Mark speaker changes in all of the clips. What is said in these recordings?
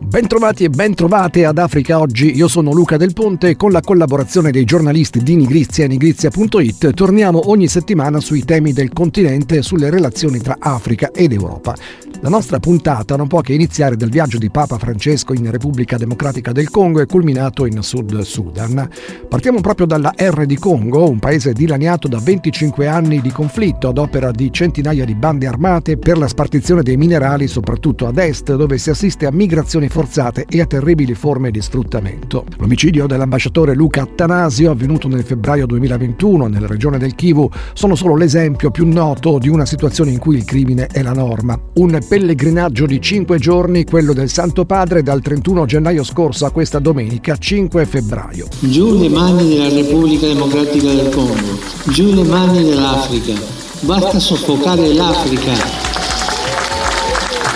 Speaker 1: Bentrovati e bentrovate ad Africa Oggi, io sono Luca Del Ponte e con la collaborazione dei giornalisti di Nigrizia e Nigrizia.it torniamo ogni settimana sui temi del continente e sulle relazioni tra Africa ed Europa. La nostra puntata non può che iniziare dal viaggio di Papa Francesco in Repubblica Democratica del Congo e culminato in Sud Sudan. Partiamo proprio dalla R di Congo, un paese dilaniato da 25 anni di conflitto ad opera di centinaia di bande armate per la spartizione dei minerali, soprattutto ad est, dove si assiste a migrazioni forzate e a terribili forme di sfruttamento. L'omicidio dell'ambasciatore Luca Attanasio, avvenuto nel febbraio 2021 nella regione del Kivu, sono solo l'esempio più noto di una situazione in cui il crimine è la norma. Un pellegrinaggio di 5 giorni, quello del Santo Padre, dal 31 gennaio scorso a questa domenica 5 febbraio.
Speaker 2: Giù le mani della Repubblica Democratica del Congo, giù le mani dell'Africa. Basta soffocare l'Africa.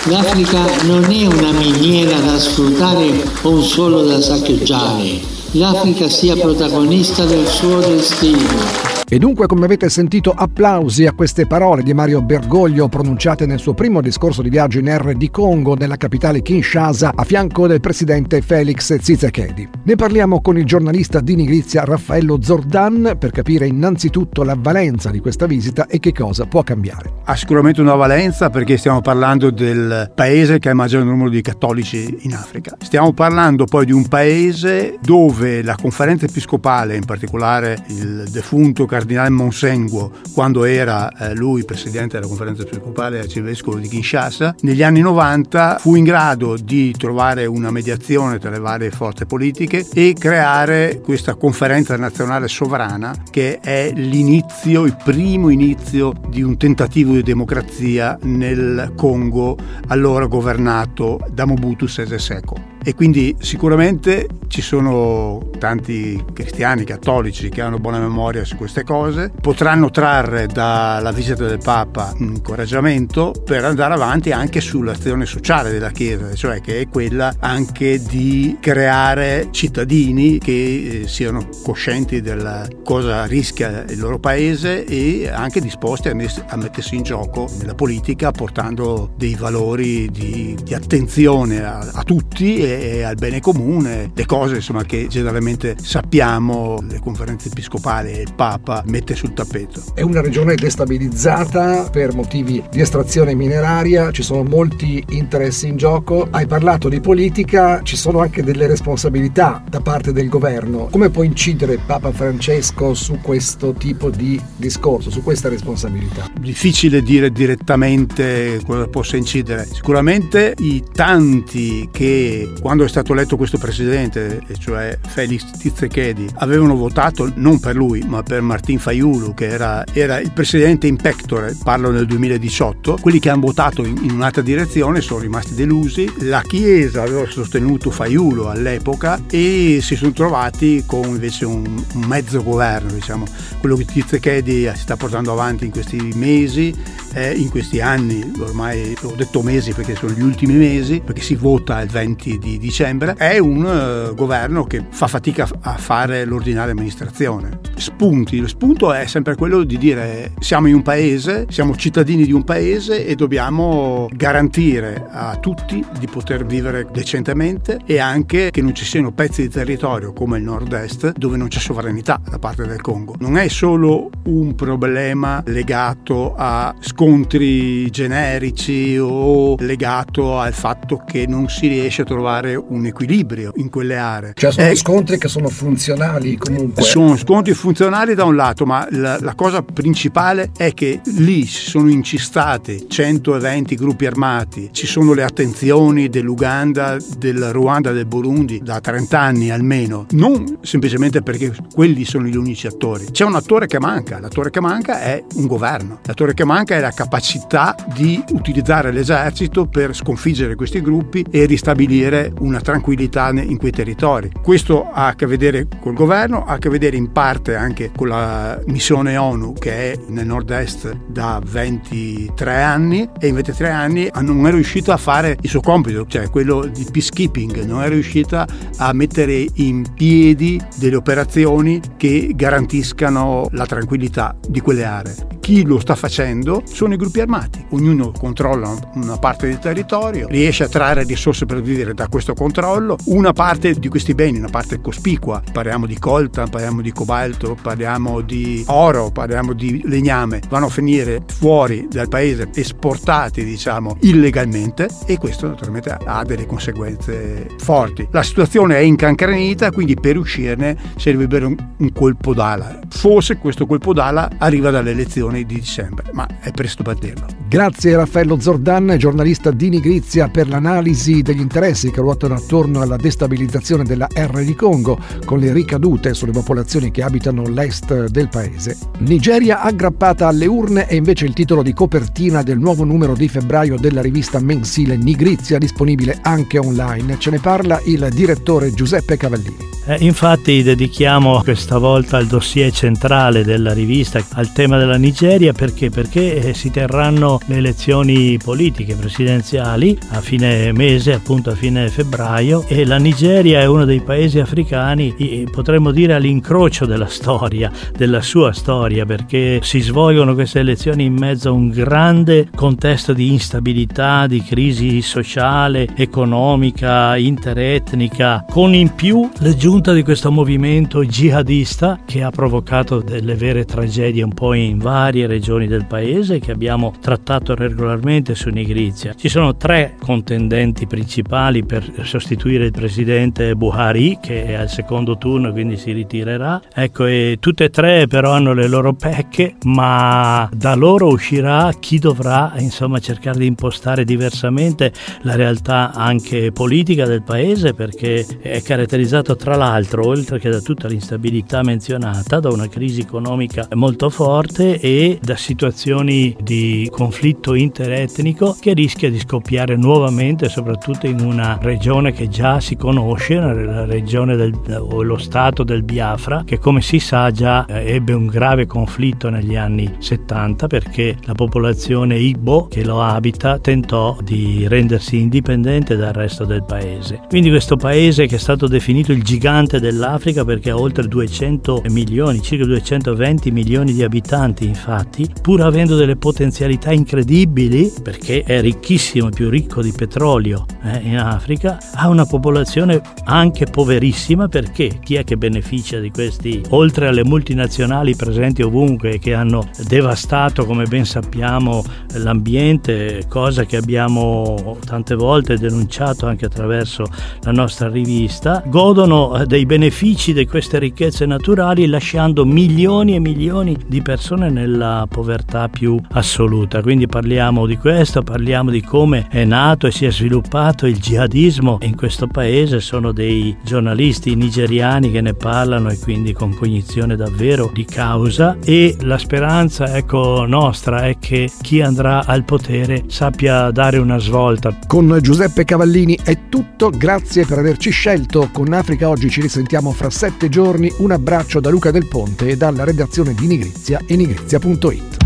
Speaker 2: L'Africa non è una miniera da sfruttare o un suolo da saccheggiare. L'Africa sia protagonista del suo destino.
Speaker 1: E dunque, come avete sentito, applausi a queste parole di Mario Bergoglio pronunciate nel suo primo discorso di viaggio in R di Congo, nella capitale Kinshasa, a fianco del presidente Felix Tshisekedi. Ne parliamo con il giornalista di Nigrizia Raffaello Zordan per capire innanzitutto la valenza di questa visita e che cosa può cambiare.
Speaker 3: Ha sicuramente una valenza perché stiamo parlando del paese che ha il maggior numero di cattolici in Africa. Stiamo parlando poi di un paese dove la conferenza episcopale, in particolare il defunto cardinale Monsenguo, quando era eh, lui presidente della conferenza episcopale arcivescovo di Kinshasa, negli anni 90 fu in grado di trovare una mediazione tra le varie forze politiche e creare questa conferenza nazionale sovrana che è l'inizio, il primo inizio di un tentativo di democrazia nel Congo allora governato da Mobutu Sese Seko e quindi sicuramente ci sono tanti cristiani, cattolici che hanno buona memoria su queste cose, potranno trarre dalla visita del Papa un incoraggiamento per andare avanti anche sull'azione sociale della Chiesa, cioè che è quella anche di creare cittadini che eh, siano coscienti della cosa rischia il loro paese e anche disposti a, mettersi in gioco nella politica portando dei valori di, di attenzione a, a tutti e e al bene comune, le cose insomma, che generalmente sappiamo le conferenze episcopali e il Papa mette sul tappeto.
Speaker 1: È una regione destabilizzata per motivi di estrazione mineraria, ci sono molti interessi in gioco. Hai parlato di politica, ci sono anche delle responsabilità da parte del governo. Come può incidere Papa Francesco su questo tipo di discorso, su questa responsabilità?
Speaker 3: Difficile dire direttamente cosa possa incidere. Sicuramente i tanti che quando è stato eletto questo presidente, cioè Felix Tizekedi, avevano votato non per lui, ma per Martin Fayulu, che era, era il presidente in pectore, parlo nel 2018. Quelli che hanno votato in, in un'altra direzione sono rimasti delusi. La Chiesa aveva sostenuto Fayulu all'epoca e si sono trovati con invece un, un mezzo governo, diciamo. Quello che Tizekedi si sta portando avanti in questi mesi, eh, in questi anni, ormai ho detto mesi perché sono gli ultimi mesi, perché si vota il 20 di dicembre, è un uh, governo che fa fatica a fare l'ordinaria amministrazione. Spunti, lo spunto è sempre quello di dire siamo in un paese, siamo cittadini di un paese e dobbiamo garantire a tutti di poter vivere decentemente e anche che non ci siano pezzi di territorio come il nord-est dove non c'è sovranità da parte del Congo. Non è solo un problema legato a scontri generici o legato al fatto che non si riesce a trovare un equilibrio in quelle aree.
Speaker 1: Cioè sono eh, scontri che sono funzionali comunque.
Speaker 3: Sono scontri funzionali da un lato, ma la, la cosa principale è che lì si sono incistati 120 gruppi armati, ci sono le attenzioni dell'Uganda, del Ruanda, del Burundi da 30 anni almeno, non semplicemente perché quelli sono gli unici attori. C'è un attore che manca, l'attore che manca è un governo, l'attore che manca è la capacità di utilizzare l'esercito per sconfiggere questi gruppi e ristabilire una tranquillità in quei territori. Questo ha a che vedere col governo, ha a che vedere in parte anche con la missione ONU che è nel nord-est da 23 anni e in 23 anni non è riuscita a fare il suo compito, cioè quello di peacekeeping, non è riuscita a mettere in piedi delle operazioni che garantiscano la tranquillità di quelle aree. Chi lo sta facendo sono i gruppi armati. Ognuno controlla una parte del territorio, riesce a trarre risorse per vivere da questo controllo. Una parte di questi beni, una parte cospicua, parliamo di coltan, parliamo di cobalto, parliamo di oro, parliamo di legname, vanno a finire fuori dal paese, esportati diciamo illegalmente e questo naturalmente ha delle conseguenze forti. La situazione è incancrenita, quindi per uscirne servirebbe un, un colpo d'ala. Forse questo colpo d'ala arriva dalle elezioni di dicembre, ma è presto per dirlo.
Speaker 1: Grazie Raffaello Zordan, giornalista di Nigrizia, per l'analisi degli interessi che ruotano attorno alla destabilizzazione della R di Congo, con le ricadute sulle popolazioni che abitano l'est del paese. Nigeria aggrappata alle urne è invece il titolo di copertina del nuovo numero di febbraio della rivista mensile Nigrizia, disponibile anche online. Ce ne parla il direttore Giuseppe Cavallini.
Speaker 4: Eh, infatti dedichiamo questa volta il dossier centrale della rivista al tema della Nigeria perché? Perché eh, si terranno le elezioni politiche presidenziali a fine mese, appunto a fine febbraio e la Nigeria è uno dei paesi africani, potremmo dire all'incrocio della storia, della sua storia, perché si svolgono queste elezioni in mezzo a un grande contesto di instabilità, di crisi sociale, economica, interetnica, con in più le giunte giunta di questo movimento jihadista che ha provocato delle vere tragedie un po' in varie regioni del paese che abbiamo trattato regolarmente su Nigrizia. Ci sono tre contendenti principali per sostituire il presidente Buhari che è al secondo turno quindi si ritirerà. Ecco e tutte e tre però hanno le loro pecche ma da loro uscirà chi dovrà insomma cercare di impostare diversamente la realtà anche politica del paese perché è caratterizzato tra l'altro, oltre che da tutta l'instabilità menzionata, da una crisi economica molto forte e da situazioni di conflitto interetnico che rischia di scoppiare nuovamente, soprattutto in una regione che già si conosce, la regione del, o lo stato del Biafra, che come si sa già eh, ebbe un grave conflitto negli anni 70 perché la popolazione Igbo che lo abita tentò di rendersi indipendente dal resto del paese. Quindi questo paese che è stato definito il gigante gigante dell'Africa perché ha oltre 200 milioni, circa 220 milioni di abitanti infatti, pur avendo delle potenzialità incredibili perché è ricchissimo, più ricco di petrolio eh, in Africa, ha una popolazione anche poverissima perché chi è che beneficia di questi, oltre alle multinazionali presenti ovunque che hanno devastato come ben sappiamo l'ambiente, cosa che abbiamo tante volte denunciato anche attraverso la nostra rivista, godono dei benefici di queste ricchezze naturali lasciando milioni e milioni di persone nella povertà più assoluta. Quindi parliamo di questo, parliamo di come è nato e si è sviluppato il jihadismo in questo paese, sono dei giornalisti nigeriani che ne parlano e quindi con cognizione davvero di causa e la speranza ecco nostra è che chi andrà al potere sappia dare una svolta.
Speaker 1: Con Giuseppe Cavallini è tutto, grazie per averci scelto con Africa oggi ci risentiamo fra sette giorni. Un abbraccio da Luca Del Ponte e dalla redazione di Nigrizia e nigrizia.it.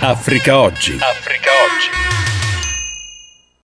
Speaker 5: Africa Oggi. Africa Oggi.